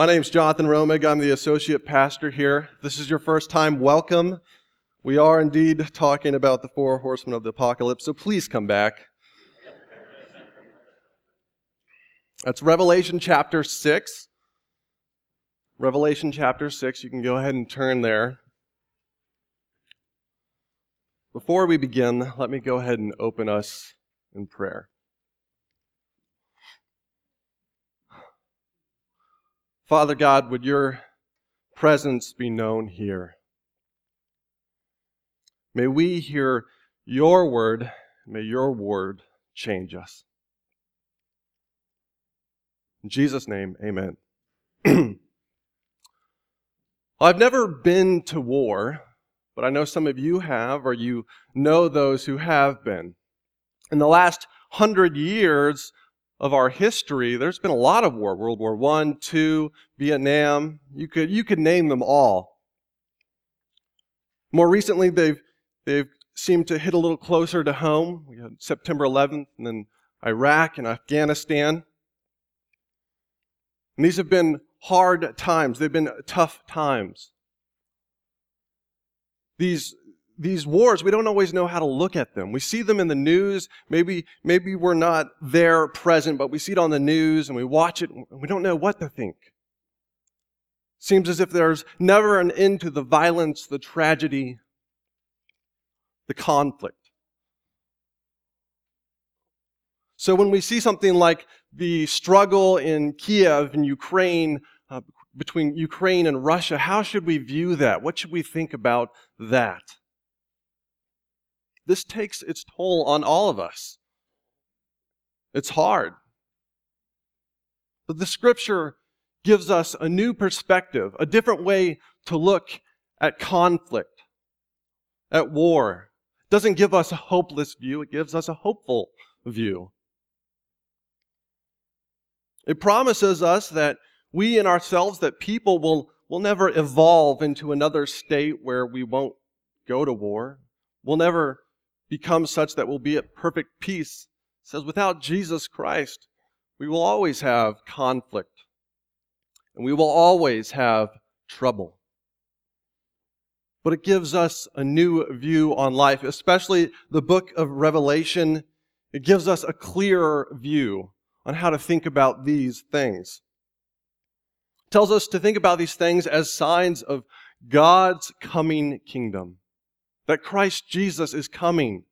My name is Jonathan Romig. I'm the associate pastor here. This is your first time. Welcome. We are indeed talking about the four horsemen of the apocalypse, so please come back. That's Revelation chapter 6. Revelation chapter 6. You can go ahead and turn there. Before we begin, let me go ahead and open us in prayer. Father God, would your presence be known here? May we hear your word. May your word change us. In Jesus' name, amen. I've never been to war, but I know some of you have, or you know those who have been. In the last hundred years, of our history, there's been a lot of war. World War One, Two, Vietnam. You could you could name them all. More recently, they've they've seemed to hit a little closer to home. We had September 11th, and then Iraq and Afghanistan. And these have been hard times. They've been tough times. These these wars, we don't always know how to look at them. We see them in the news. Maybe, maybe we're not there present, but we see it on the news and we watch it and we don't know what to think. Seems as if there's never an end to the violence, the tragedy, the conflict. So when we see something like the struggle in Kiev in Ukraine, uh, between Ukraine and Russia, how should we view that? What should we think about that? This takes its toll on all of us. It's hard. But the scripture gives us a new perspective, a different way to look at conflict, at war. It doesn't give us a hopeless view, it gives us a hopeful view. It promises us that we in ourselves, that people will, will never evolve into another state where we won't go to war. We'll never become such that we'll be at perfect peace. It says without Jesus Christ, we will always have conflict and we will always have trouble. But it gives us a new view on life, especially the book of Revelation. It gives us a clearer view on how to think about these things. It tells us to think about these things as signs of God's coming kingdom that Christ Jesus is coming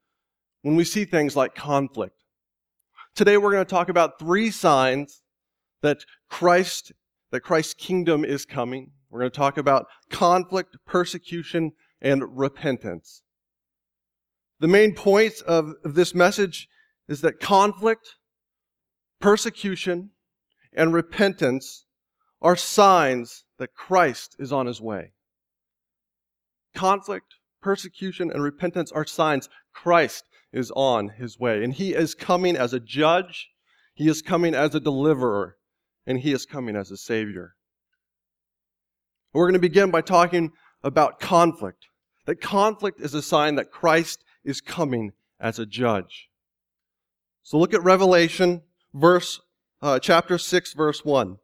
when we see things like conflict. Today we're going to talk about three signs that Christ that Christ's kingdom is coming. We're going to talk about conflict, persecution, and repentance. The main point of this message is that conflict, persecution, and repentance are signs that Christ is on his way. Conflict, persecution, and repentance are signs Christ is on his way. And he is coming as a judge, he is coming as a deliverer, and he is coming as a savior. We're going to begin by talking about conflict. That conflict is a sign that Christ is coming as a judge. So look at Revelation, verse, uh, chapter 6, verse 1.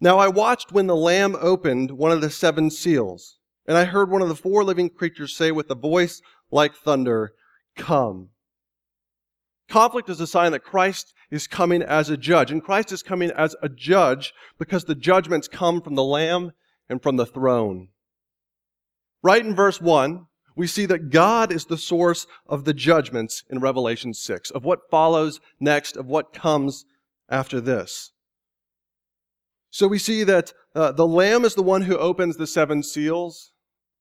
Now I watched when the Lamb opened one of the seven seals, and I heard one of the four living creatures say with a voice like thunder, Come. Conflict is a sign that Christ is coming as a judge, and Christ is coming as a judge because the judgments come from the Lamb and from the throne. Right in verse 1, we see that God is the source of the judgments in Revelation 6, of what follows next, of what comes after this. So we see that uh, the Lamb is the one who opens the seven seals.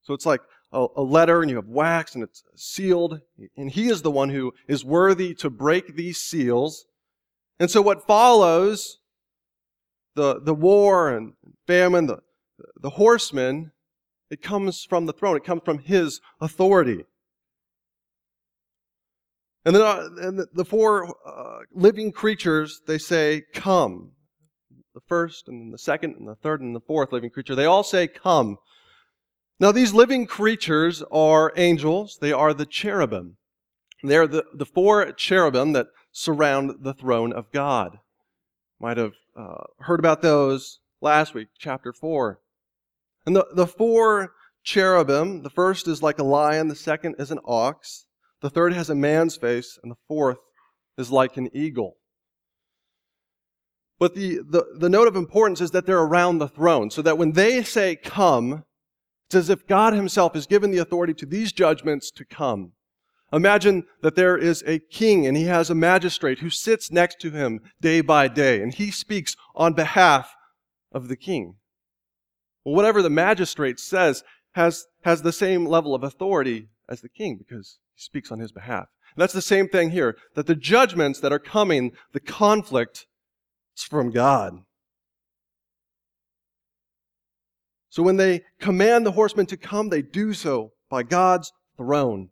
So it's like a, a letter and you have wax and it's sealed. And he is the one who is worthy to break these seals. And so what follows, the, the war and famine, the, the horsemen, it comes from the throne. It comes from his authority. And then uh, and the four uh, living creatures, they say, Come the first and then the second and the third and the fourth living creature, they all say, Come. Now, these living creatures are angels. They are the cherubim. They're the, the four cherubim that surround the throne of God. Might have uh, heard about those last week, chapter 4. And the, the four cherubim, the first is like a lion, the second is an ox, the third has a man's face, and the fourth is like an eagle. But the, the, the note of importance is that they're around the throne, so that when they say come, it's as if God Himself has given the authority to these judgments to come. Imagine that there is a king and he has a magistrate who sits next to him day by day, and he speaks on behalf of the king. Well, whatever the magistrate says has, has the same level of authority as the king because he speaks on his behalf. And that's the same thing here, that the judgments that are coming, the conflict, is from God. So when they command the horsemen to come, they do so by God's throne.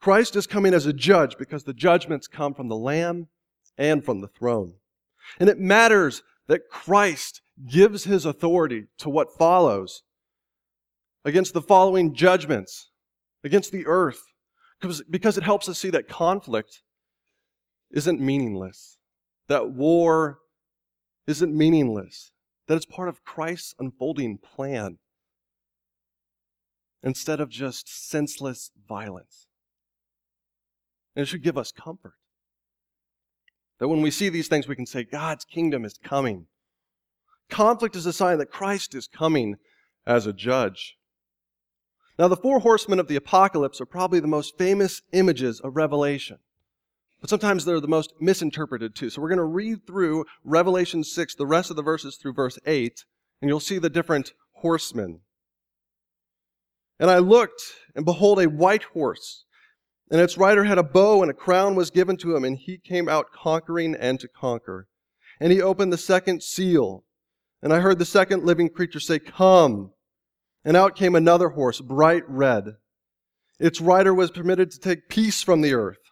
Christ is coming as a judge because the judgments come from the Lamb and from the throne. And it matters that Christ gives his authority to what follows against the following judgments, against the earth, because it helps us see that conflict isn't meaningless, that war isn't meaningless, that it's part of Christ's unfolding plan instead of just senseless violence. And it should give us comfort. That when we see these things, we can say, God's kingdom is coming. Conflict is a sign that Christ is coming as a judge. Now, the four horsemen of the apocalypse are probably the most famous images of Revelation. But sometimes they're the most misinterpreted too. So we're going to read through Revelation 6, the rest of the verses through verse 8, and you'll see the different horsemen. And I looked, and behold, a white horse, and its rider had a bow, and a crown was given to him, and he came out conquering and to conquer. And he opened the second seal, and I heard the second living creature say, Come. And out came another horse, bright red. Its rider was permitted to take peace from the earth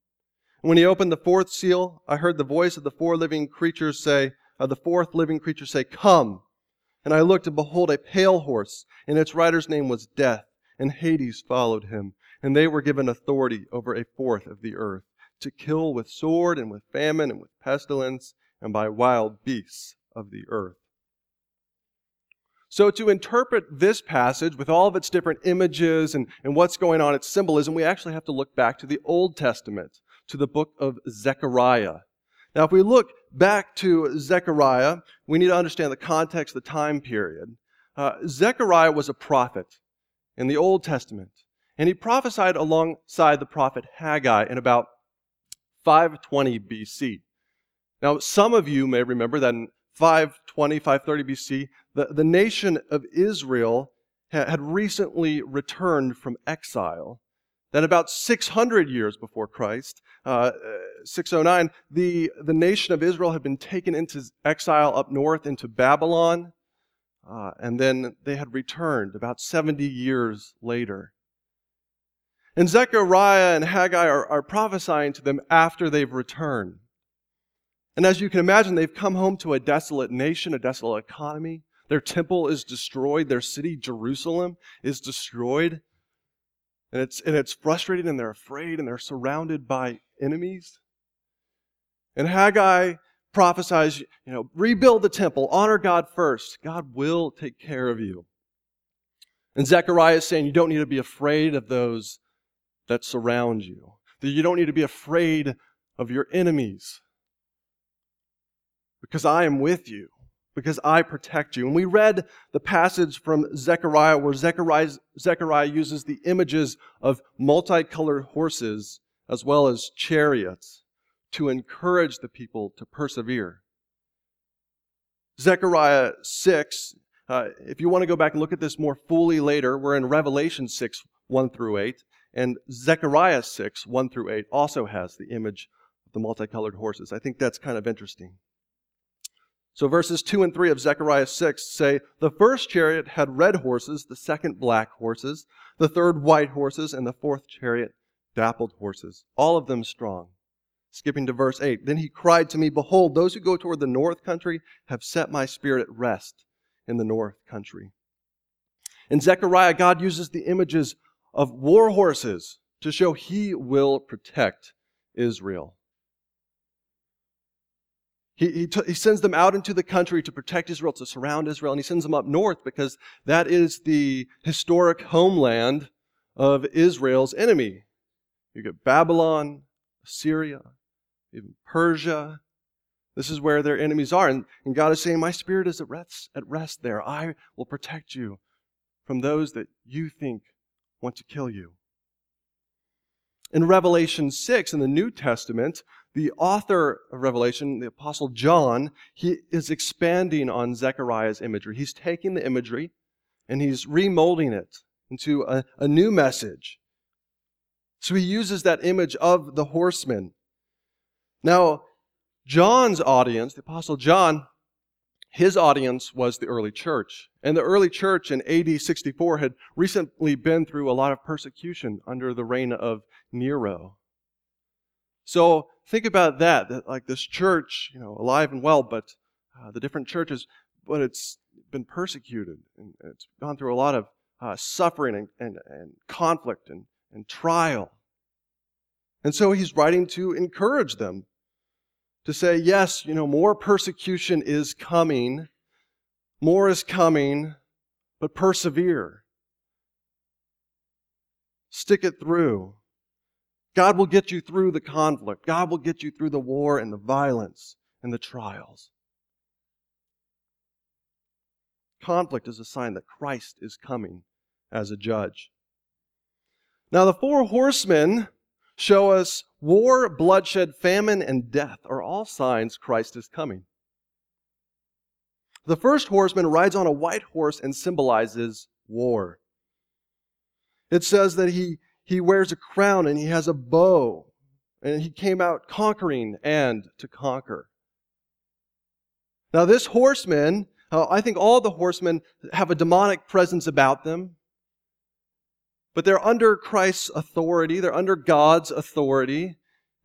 When he opened the fourth seal, I heard the voice of the four living creatures say, of the fourth living creature say, Come. And I looked, and behold, a pale horse, and its rider's name was Death, and Hades followed him. And they were given authority over a fourth of the earth, to kill with sword, and with famine, and with pestilence, and by wild beasts of the earth. So, to interpret this passage with all of its different images and, and what's going on, its symbolism, we actually have to look back to the Old Testament to the book of Zechariah. Now, if we look back to Zechariah, we need to understand the context, the time period. Uh, Zechariah was a prophet in the Old Testament, and he prophesied alongside the prophet Haggai in about 520 BC. Now, some of you may remember that in 520, 530 BC, the, the nation of Israel had recently returned from exile. That about 600 years before Christ, uh, 609, the, the nation of Israel had been taken into exile up north into Babylon, uh, and then they had returned about 70 years later. And Zechariah and Haggai are, are prophesying to them after they've returned. And as you can imagine, they've come home to a desolate nation, a desolate economy. Their temple is destroyed. Their city, Jerusalem, is destroyed. And it's, and it's frustrating and they're afraid and they're surrounded by enemies. And Haggai prophesies, you know, rebuild the temple, honor God first. God will take care of you. And Zechariah is saying you don't need to be afraid of those that surround you. That you don't need to be afraid of your enemies. Because I am with you because I protect you. And we read the passage from Zechariah where Zechariah, Zechariah uses the images of multicolored horses as well as chariots to encourage the people to persevere. Zechariah 6, uh, if you want to go back and look at this more fully later, we're in Revelation 6, 1 through 8. And Zechariah 6, 1 through 8 also has the image of the multicolored horses. I think that's kind of interesting. So verses 2 and 3 of Zechariah 6 say, The first chariot had red horses, the second black horses, the third white horses, and the fourth chariot dappled horses, all of them strong. Skipping to verse 8, Then he cried to me, Behold, those who go toward the north country have set my spirit at rest in the north country. In Zechariah, God uses the images of war horses to show he will protect Israel. He, he, t- he sends them out into the country to protect Israel, to surround Israel, and he sends them up north because that is the historic homeland of Israel's enemy. You get Babylon, Assyria, even Persia. This is where their enemies are. And, and God is saying, My spirit is at rest, at rest there. I will protect you from those that you think want to kill you. In Revelation 6 in the New Testament, the author of Revelation, the Apostle John, he is expanding on Zechariah's imagery. He's taking the imagery and he's remolding it into a, a new message. So he uses that image of the horseman. Now, John's audience, the Apostle John, his audience was the early church. And the early church in AD 64 had recently been through a lot of persecution under the reign of Nero. So think about that, that like this church, you know, alive and well, but uh, the different churches, but it's been persecuted and it's gone through a lot of uh, suffering and, and, and conflict and, and trial. And so he's writing to encourage them to say, yes, you know, more persecution is coming, more is coming, but persevere. Stick it through. God will get you through the conflict. God will get you through the war and the violence and the trials. Conflict is a sign that Christ is coming as a judge. Now, the four horsemen show us war, bloodshed, famine, and death are all signs Christ is coming. The first horseman rides on a white horse and symbolizes war. It says that he he wears a crown and he has a bow. And he came out conquering and to conquer. Now, this horseman, uh, I think all the horsemen have a demonic presence about them, but they're under Christ's authority, they're under God's authority,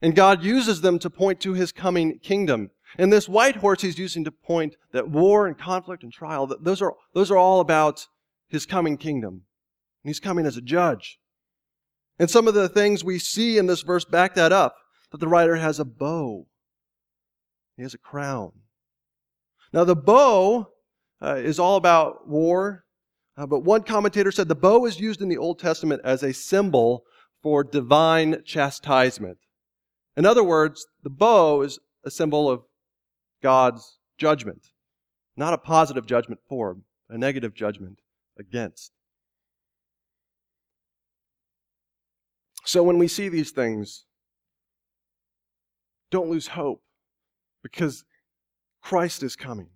and God uses them to point to his coming kingdom. And this white horse he's using to point that war and conflict and trial, those are, those are all about his coming kingdom. And he's coming as a judge. And some of the things we see in this verse back that up that the writer has a bow, he has a crown. Now, the bow uh, is all about war, uh, but one commentator said the bow is used in the Old Testament as a symbol for divine chastisement. In other words, the bow is a symbol of God's judgment, not a positive judgment for, a negative judgment against. So when we see these things, don't lose hope because Christ is coming.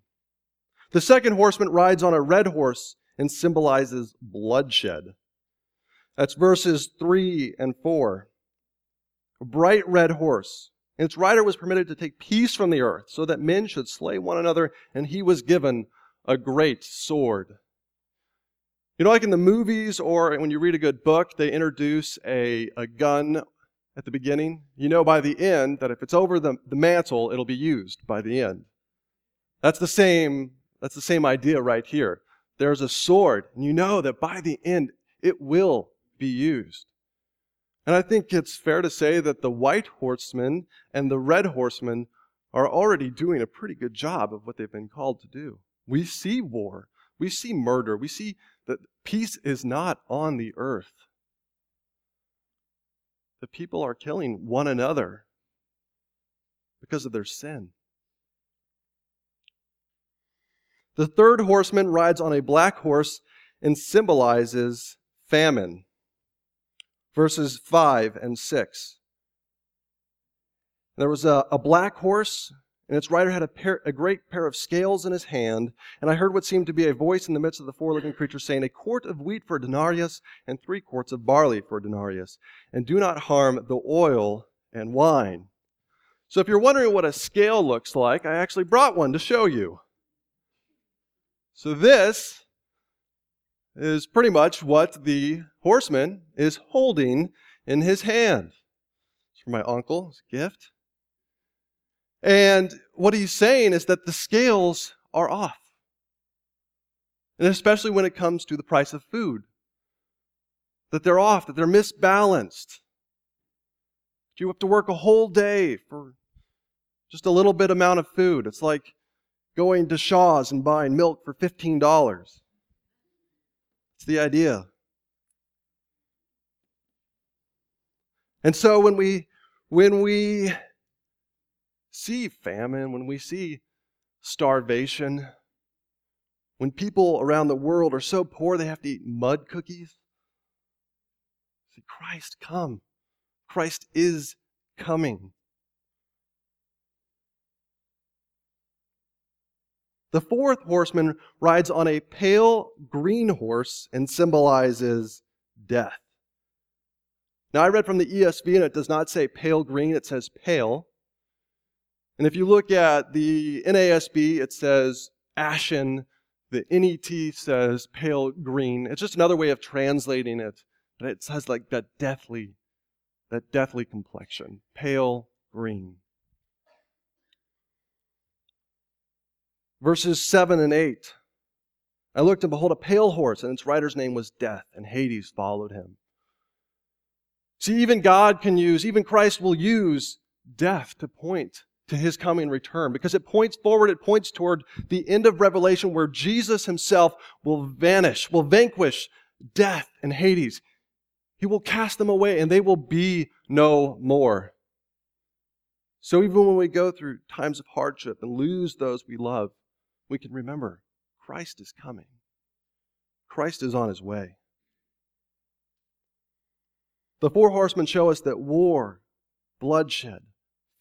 The second horseman rides on a red horse and symbolizes bloodshed. That's verses 3 and 4. A bright red horse. And its rider was permitted to take peace from the earth so that men should slay one another, and he was given a great sword. You know, like in the movies or when you read a good book, they introduce a, a gun at the beginning. You know by the end that if it's over the, the mantle, it'll be used by the end. That's the same, that's the same idea right here. There's a sword, and you know that by the end, it will be used. And I think it's fair to say that the white horsemen and the red horsemen are already doing a pretty good job of what they've been called to do. We see war. We see murder. We see that peace is not on the earth. The people are killing one another because of their sin. The third horseman rides on a black horse and symbolizes famine. Verses 5 and 6. There was a, a black horse and its rider had a, pair, a, great pair of scales in his hand, and I heard what seemed to be a voice in the midst of the four living creatures saying, A quart of wheat for a denarius, and three quarts of barley for a denarius, and do not harm the oil and wine. So if you're wondering what a scale looks like, I actually brought one to show you. So this is pretty much what the horseman is holding in his hand. It's for my uncle, it's a gift. And what he's saying is that the scales are off. And especially when it comes to the price of food. That they're off, that they're misbalanced. You have to work a whole day for just a little bit amount of food. It's like going to Shaw's and buying milk for $15. It's the idea. And so when we when we see famine, when we see starvation, when people around the world are so poor they have to eat mud cookies, see Christ come. Christ is coming. The fourth horseman rides on a pale green horse and symbolizes death. Now, I read from the ESV and it does not say pale green, it says pale. And if you look at the NASB, it says ashen. The NET says pale green. It's just another way of translating it. But it says like that deathly, that deathly complexion. Pale green. Verses 7 and 8. I looked and behold a pale horse, and its rider's name was Death, and Hades followed him. See, even God can use, even Christ will use death to point to his coming return because it points forward, it points toward the end of Revelation where Jesus himself will vanish, will vanquish death and Hades. He will cast them away and they will be no more. So even when we go through times of hardship and lose those we love, we can remember Christ is coming. Christ is on his way. The four horsemen show us that war, bloodshed,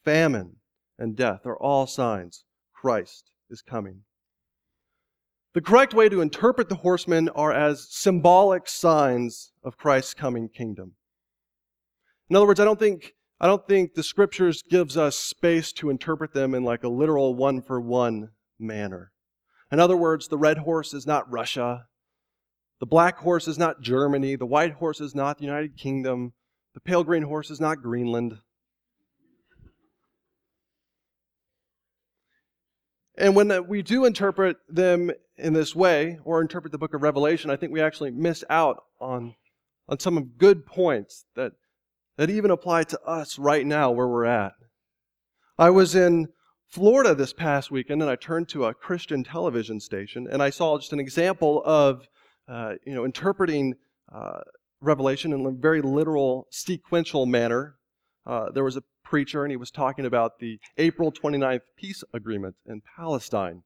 famine, and death are all signs Christ is coming. The correct way to interpret the horsemen are as symbolic signs of Christ's coming kingdom. In other words, I don't think I don't think the scriptures gives us space to interpret them in like a literal one for one manner. In other words, the red horse is not Russia. The black horse is not Germany. The white horse is not the United Kingdom. The pale green horse is not Greenland. And when we do interpret them in this way, or interpret the book of Revelation, I think we actually miss out on, on some good points that, that even apply to us right now where we're at. I was in Florida this past weekend, and I turned to a Christian television station, and I saw just an example of, uh, you know, interpreting uh, Revelation in a very literal, sequential manner. Uh, there was a preacher, and he was talking about the April 29th peace agreement in Palestine.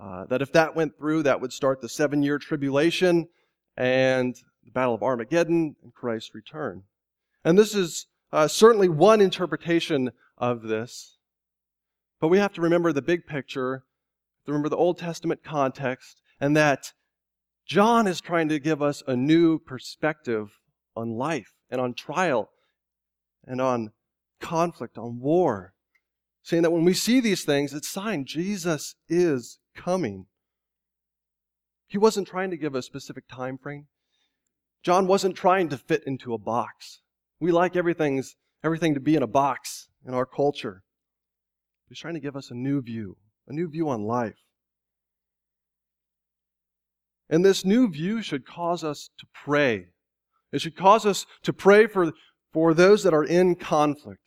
Uh, that if that went through, that would start the seven-year tribulation and the Battle of Armageddon and Christ's return. And this is uh, certainly one interpretation of this. But we have to remember the big picture, remember the Old Testament context, and that John is trying to give us a new perspective on life and on trial and on conflict, on war. Saying that when we see these things, it's sign Jesus is coming. He wasn't trying to give a specific time frame. John wasn't trying to fit into a box. We like everything's everything to be in a box in our culture. He's trying to give us a new view, a new view on life. And this new view should cause us to pray. It should cause us to pray for, for those that are in conflict.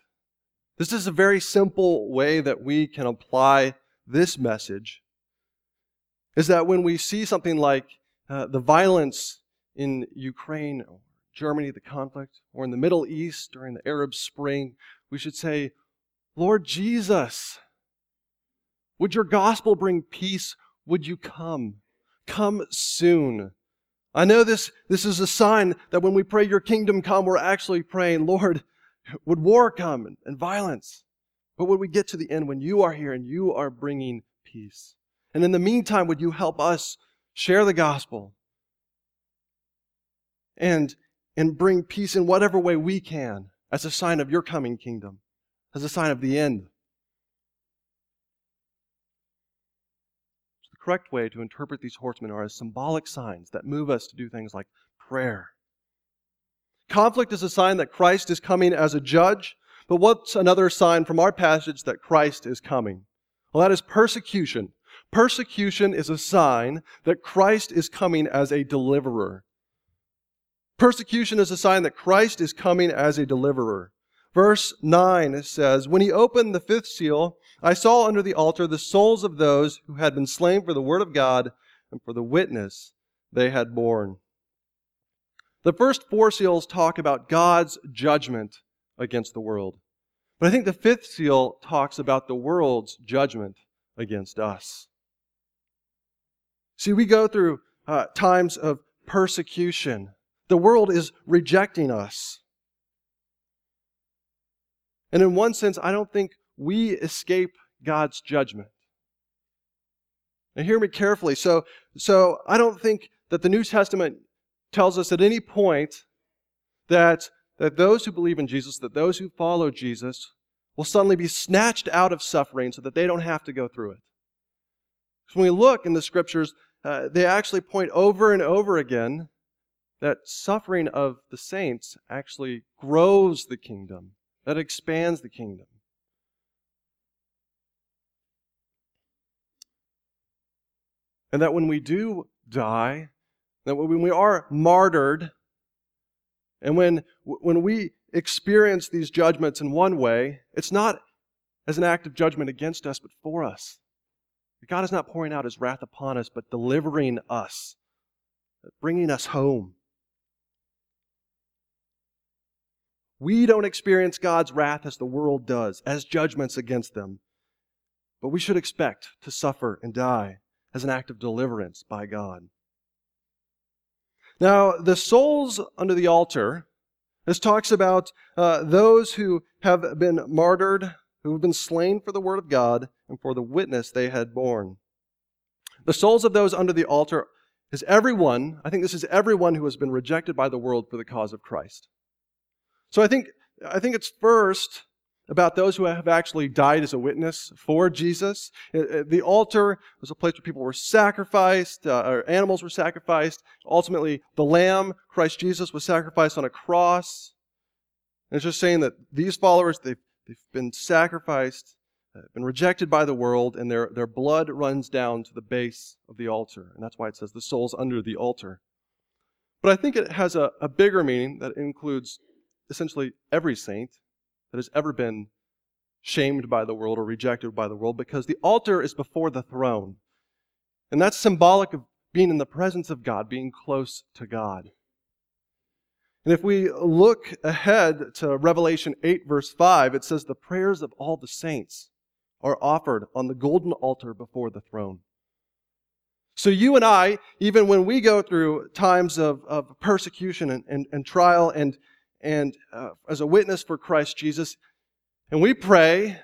This is a very simple way that we can apply this message. Is that when we see something like uh, the violence in Ukraine Germany, the conflict, or in the Middle East during the Arab Spring, we should say, Lord Jesus, would your gospel bring peace? Would you come? Come soon. I know this, this is a sign that when we pray your kingdom come, we're actually praying, Lord, would war come and, and violence? But would we get to the end when you are here and you are bringing peace? And in the meantime, would you help us share the gospel and, and bring peace in whatever way we can as a sign of your coming kingdom? as a sign of the end. So the correct way to interpret these horsemen are as symbolic signs that move us to do things like prayer. Conflict is a sign that Christ is coming as a judge, but what's another sign from our passage that Christ is coming? Well, that is persecution. Persecution is a sign that Christ is coming as a deliverer. Persecution is a sign that Christ is coming as a deliverer. Verse 9 says, When he opened the fifth seal, I saw under the altar the souls of those who had been slain for the word of God and for the witness they had borne. The first four seals talk about God's judgment against the world. But I think the fifth seal talks about the world's judgment against us. See, we go through uh, times of persecution. The world is rejecting us. And in one sense, I don't think we escape God's judgment. Now, hear me carefully. So, so I don't think that the New Testament tells us at any point that, that those who believe in Jesus, that those who follow Jesus, will suddenly be snatched out of suffering so that they don't have to go through it. Because when we look in the scriptures, uh, they actually point over and over again that suffering of the saints actually grows the kingdom that expands the kingdom. And that when we do die, that when we are martyred, and when, when we experience these judgments in one way, it's not as an act of judgment against us, but for us. God is not pouring out his wrath upon us, but delivering us, bringing us home. We don't experience God's wrath as the world does, as judgments against them. But we should expect to suffer and die as an act of deliverance by God. Now, the souls under the altar, this talks about uh, those who have been martyred, who have been slain for the word of God and for the witness they had borne. The souls of those under the altar is everyone, I think this is everyone who has been rejected by the world for the cause of Christ. So I think, I think it's first about those who have actually died as a witness for Jesus. The altar was a place where people were sacrificed, uh, or animals were sacrificed. Ultimately, the Lamb, Christ Jesus, was sacrificed on a cross. And it's just saying that these followers, they've, they've been sacrificed, uh, been rejected by the world, and their, their blood runs down to the base of the altar. And that's why it says the souls under the altar. But I think it has a, a bigger meaning that includes essentially every saint that has ever been shamed by the world or rejected by the world because the altar is before the throne. And that's symbolic of being in the presence of God, being close to God. And if we look ahead to Revelation 8, verse 5, it says, The prayers of all the saints are offered on the golden altar before the throne. So you and I, even when we go through times of, of persecution and, and, and trial and, and uh, as a witness for Christ Jesus. And we pray,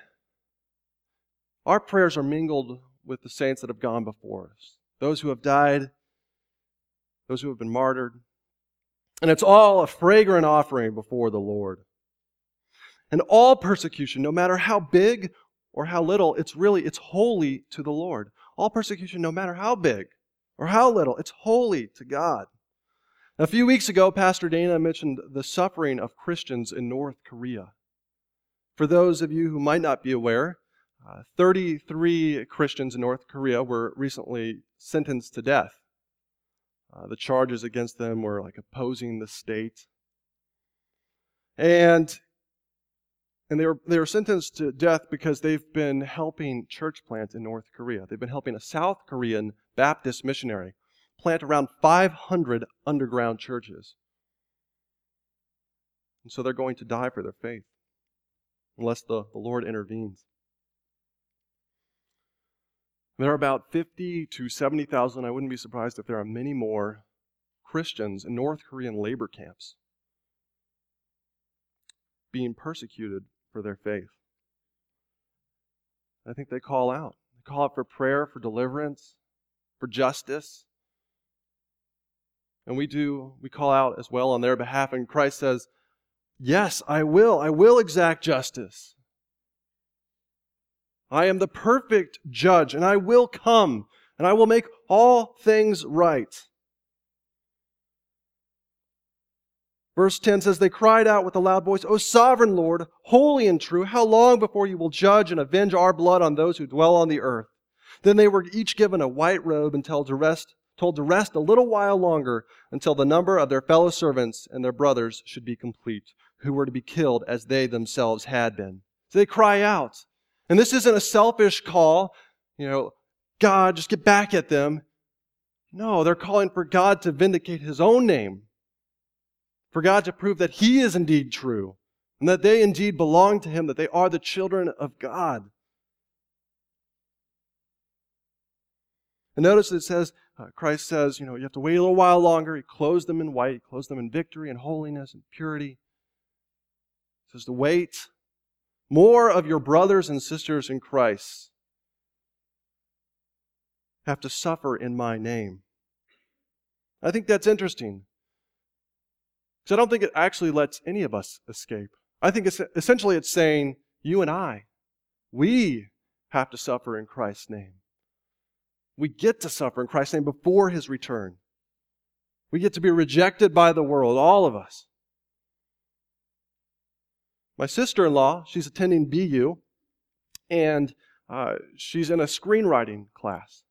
our prayers are mingled with the saints that have gone before us, those who have died, those who have been martyred. And it's all a fragrant offering before the Lord. And all persecution, no matter how big or how little, it's really, it's holy to the Lord. All persecution, no matter how big or how little, it's holy to God. A few weeks ago, Pastor Dana mentioned the suffering of Christians in North Korea. For those of you who might not be aware, uh, 33 Christians in North Korea were recently sentenced to death. Uh, the charges against them were like opposing the state. And and they were, they were sentenced to death because they've been helping church plant in North Korea. They've been helping a South Korean Baptist missionary plant around 500 underground churches. And so they're going to die for their faith unless the, the Lord intervenes. There are about 50 to 70,000, I wouldn't be surprised if there are many more Christians in North Korean labor camps being persecuted for their faith. I think they call out. They call out for prayer, for deliverance, for justice. And we do, we call out as well on their behalf. And Christ says, Yes, I will. I will exact justice. I am the perfect judge, and I will come and I will make all things right. Verse 10 says, They cried out with a loud voice, O sovereign Lord, holy and true, how long before you will judge and avenge our blood on those who dwell on the earth? Then they were each given a white robe and told to rest, told to rest a little while longer until the number of their fellow servants and their brothers should be complete, who were to be killed as they themselves had been. So they cry out. And this isn't a selfish call, you know, God, just get back at them. No, they're calling for God to vindicate his own name for God to prove that He is indeed true and that they indeed belong to Him, that they are the children of God. And notice it says, uh, Christ says, you know, you have to wait a little while longer. He clothes them in white, he clothes them in victory and holiness and purity. He says to wait. More of your brothers and sisters in Christ have to suffer in my name. I think that's interesting. Because I don't think it actually lets any of us escape. I think it's, essentially it's saying, you and I, we have to suffer in Christ's name. We get to suffer in Christ's name before his return. We get to be rejected by the world, all of us. My sister in law, she's attending BU, and uh, she's in a screenwriting class.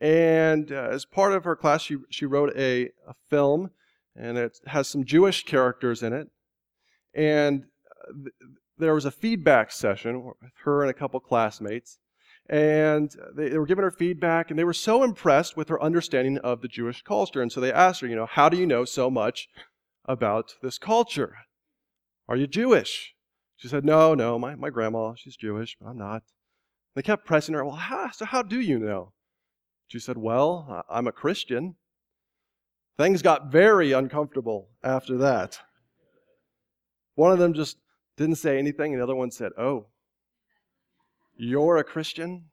And uh, as part of her class, she, she wrote a, a film and it has some Jewish characters in it. And th- there was a feedback session with her and a couple classmates, and they, they, were giving her feedback, and they were so impressed with her understanding of the Jewish culture. And so they asked her, you know, how do you know so much about this culture? Are you Jewish? She said, no, no, my, my grandma, she's Jewish, but I'm not. They kept pressing her, well, how, so how do you know? She said, well, I'm a Christian. Things got very uncomfortable after that. One of them just didn't say anything, and the other one said, Oh, you're a Christian?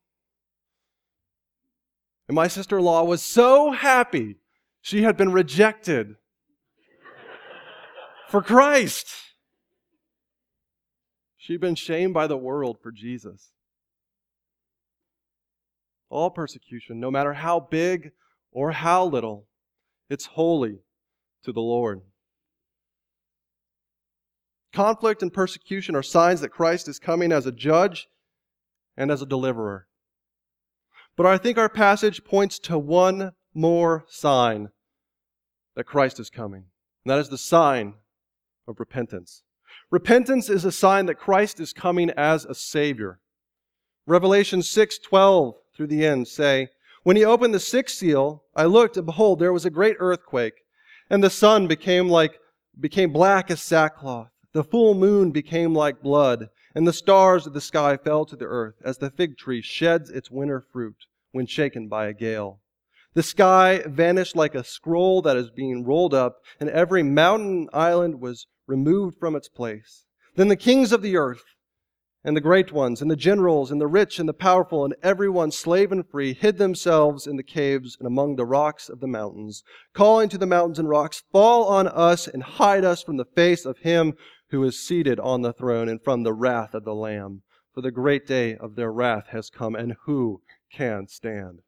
And my sister in law was so happy she had been rejected for Christ. She'd been shamed by the world for Jesus. All persecution, no matter how big or how little, it's holy to the Lord. Conflict and persecution are signs that Christ is coming as a judge and as a deliverer. But I think our passage points to one more sign that Christ is coming, and that is the sign of repentance. Repentance is a sign that Christ is coming as a Savior. Revelation 6:12 through the end say, when he opened the sixth seal, I looked, and behold, there was a great earthquake, and the sun became like became black as sackcloth. The full moon became like blood, and the stars of the sky fell to the earth, as the fig tree sheds its winter fruit when shaken by a gale. The sky vanished like a scroll that is being rolled up, and every mountain island was removed from its place. Then the kings of the earth and the great ones, and the generals, and the rich, and the powerful, and everyone, slave and free, hid themselves in the caves and among the rocks of the mountains, calling to the mountains and rocks, Fall on us and hide us from the face of him who is seated on the throne and from the wrath of the Lamb. For the great day of their wrath has come, and who can stand?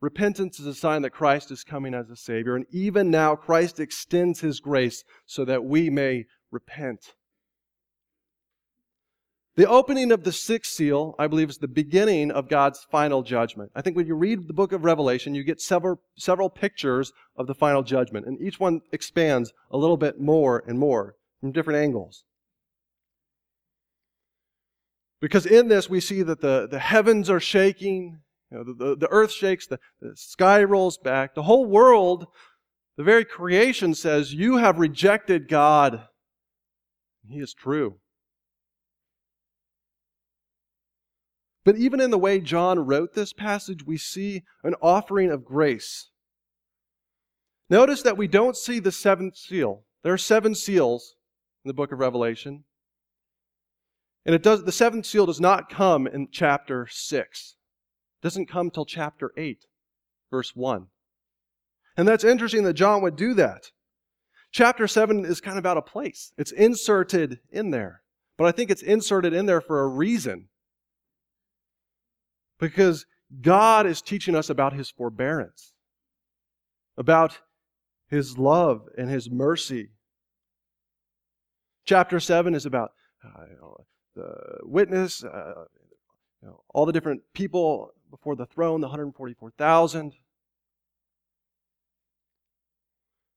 Repentance is a sign that Christ is coming as a Savior, and even now Christ extends His grace so that we may repent the opening of the sixth seal, I believe, is the beginning of God's final judgment. I think when you read the book of Revelation, you get several, several pictures of the final judgment, and each one expands a little bit more and more from different angles. Because in this, we see that the, the heavens are shaking, you know, the, the, the earth shakes, the, the sky rolls back, the whole world, the very creation says, You have rejected God. He is true. But even in the way John wrote this passage, we see an offering of grace. Notice that we don't see the seventh seal. There are seven seals in the book of Revelation. And it does the seventh seal does not come in chapter 6. It doesn't come till chapter 8, verse 1. And that's interesting that John would do that. Chapter 7 is kind of out of place. It's inserted in there. But I think it's inserted in there for a reason. Because God is teaching us about his forbearance, about his love and his mercy. Chapter 7 is about uh, the witness, uh, you know, all the different people before the throne, the 144,000.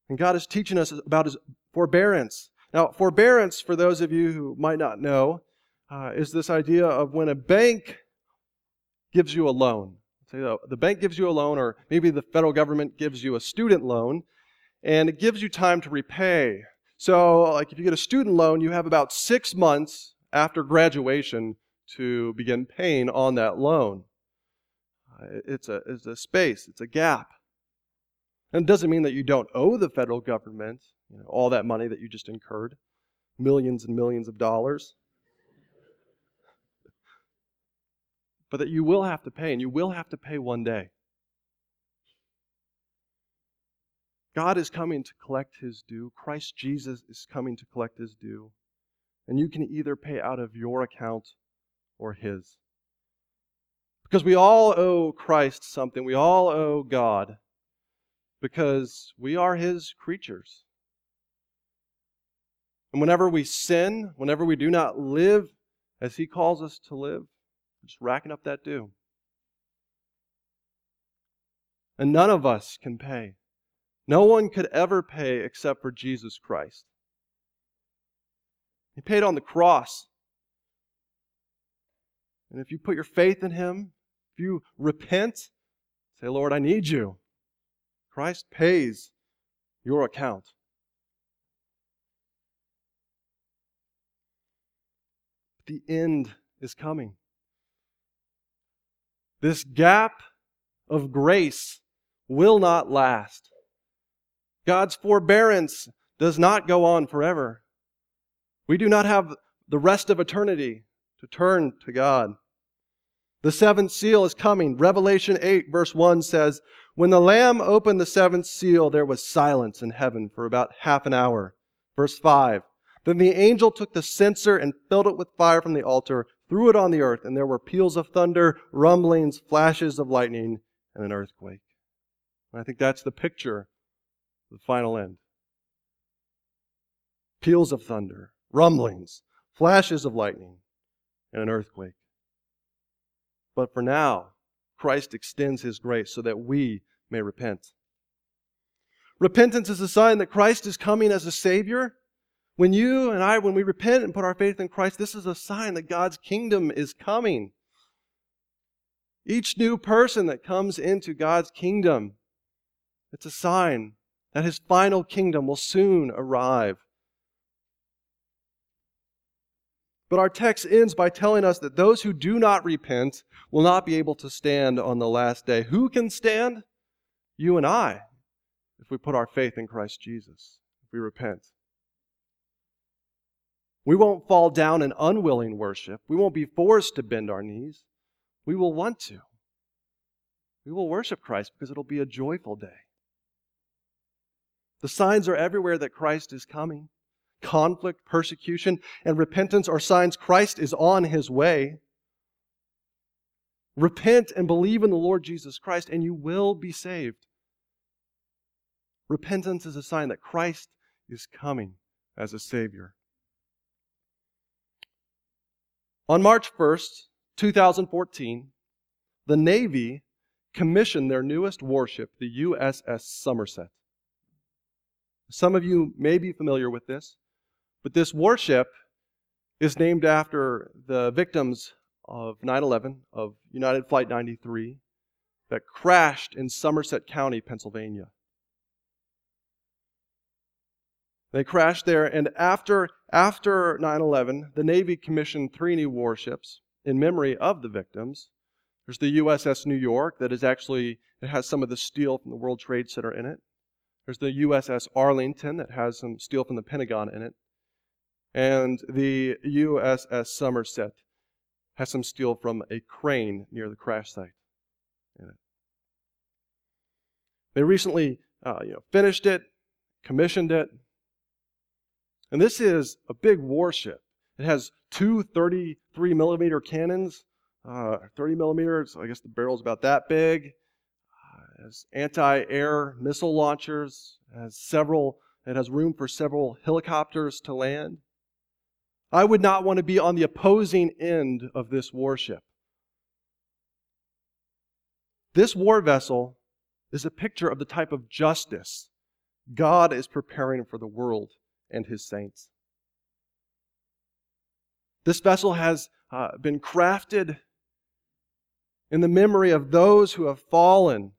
And God is teaching us about his forbearance. Now, forbearance, for those of you who might not know, uh, is this idea of when a bank gives you a loan. Say the, bank gives you a loan, or maybe the federal government gives you a student loan, and it gives you time to repay. So, like if you get a student loan, you have about six months after graduation to begin paying on that loan. It's a, it's a space, it's a gap. And it doesn't mean that you don't owe the federal government you know, all that money that you just incurred, millions and millions of dollars. But that you will have to pay, and you will have to pay one day. God is coming to collect his due. Christ Jesus is coming to collect his due. And you can either pay out of your account or his. Because we all owe Christ something. We all owe God because we are his creatures. And whenever we sin, whenever we do not live as he calls us to live, just racking up that due. And none of us can pay. No one could ever pay except for Jesus Christ. He paid on the cross. And if you put your faith in Him, if you repent, say, Lord, I need you. Christ pays your account. The end is coming. This gap of grace will not last. God's forbearance does not go on forever. We do not have the rest of eternity to turn to God. The seventh seal is coming. Revelation 8, verse 1 says, When the Lamb opened the seventh seal, there was silence in heaven for about half an hour. Verse 5, Then the angel took the censer and filled it with fire from the altar threw it on the earth, and there were peals of thunder, rumblings, flashes of lightning, and an earthquake. And I think that's the picture the final end. Peals of thunder, rumblings, flashes of lightning, and an earthquake. But for now, Christ extends his grace so that we may repent. Repentance is a sign that Christ is coming as a Savior when you and I, when we repent and put our faith in Christ, this is a sign that God's kingdom is coming. Each new person that comes into God's kingdom, it's a sign that his final kingdom will soon arrive. But our text ends by telling us that those who do not repent will not be able to stand on the last day. Who can stand? You and I, if we put our faith in Christ Jesus, if we repent. We won't fall down in unwilling worship. We won't be forced to bend our knees. We will want to. We will worship Christ because it'll be a joyful day. The signs are everywhere that Christ is coming. Conflict, persecution, and repentance are signs Christ is on his way. Repent and believe in the Lord Jesus Christ, and you will be saved. Repentance is a sign that Christ is coming as a Savior. On March 1st, 2014, the Navy commissioned their newest warship, the USS Somerset. Some of you may be familiar with this, but this warship is named after the victims of 9 11 of United Flight 93 that crashed in Somerset County, Pennsylvania. They crashed there, and after, after 9 11, the Navy commissioned three new warships in memory of the victims. There's the USS New York, that is actually, it has some of the steel from the World Trade Center in it. There's the USS Arlington, that has some steel from the Pentagon in it. And the USS Somerset has some steel from a crane near the crash site in it. They recently uh, you know, finished it, commissioned it, and this is a big warship. It has two 33 millimeter cannons, uh, 30 millimeters. I guess the barrel's about that big. Uh, has anti-air missile launchers. Has several. It has room for several helicopters to land. I would not want to be on the opposing end of this warship. This war vessel is a picture of the type of justice God is preparing for the world and his saints. This vessel has uh, been crafted in the memory of those who have fallen.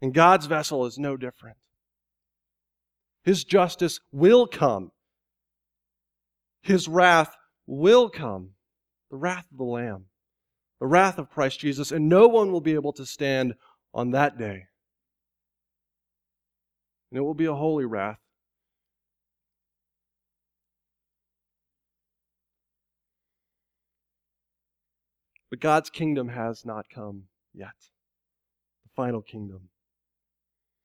And God's vessel is no different. His justice will come. His wrath will come. The wrath of the Lamb. The wrath of Christ Jesus. And no one will be able to stand on that day. And it will be a holy wrath. But God's kingdom has not come yet. The final kingdom.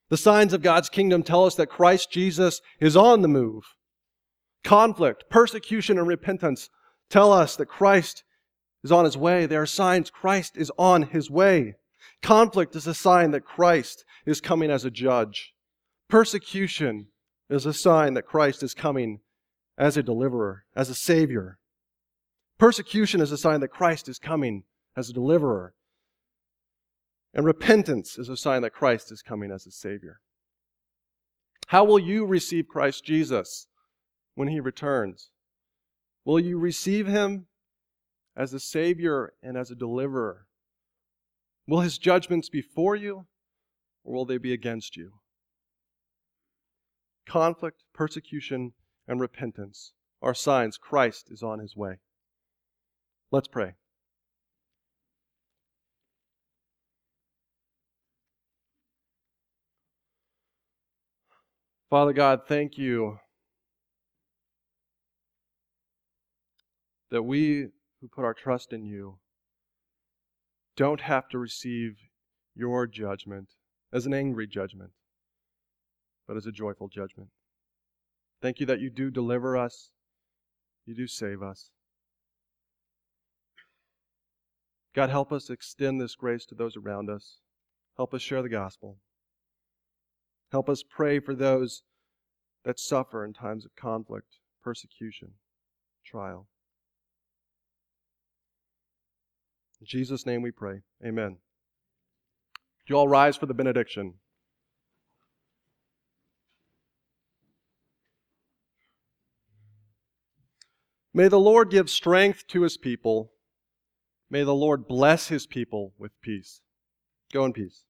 The signs of God's kingdom tell us that Christ Jesus is on the move. Conflict, persecution, and repentance tell us that Christ is on his way. There are signs Christ is on his way. Conflict is a sign that Christ is coming as a judge. Persecution is a sign that Christ is coming as a deliverer, as a savior. Persecution is a sign that Christ is coming as a deliverer. And repentance is a sign that Christ is coming as a Savior. How will you receive Christ Jesus when He returns? Will you receive Him as a Savior and as a deliverer? Will His judgments be for you or will they be against you? Conflict, persecution, and repentance are signs Christ is on His way. Let's pray. Father God, thank you that we who put our trust in you don't have to receive your judgment as an angry judgment, but as a joyful judgment. Thank you that you do deliver us, you do save us. God, help us extend this grace to those around us. Help us share the gospel. Help us pray for those that suffer in times of conflict, persecution, trial. In Jesus' name we pray. Amen. Do you all rise for the benediction? May the Lord give strength to his people May the Lord bless his people with peace. Go in peace.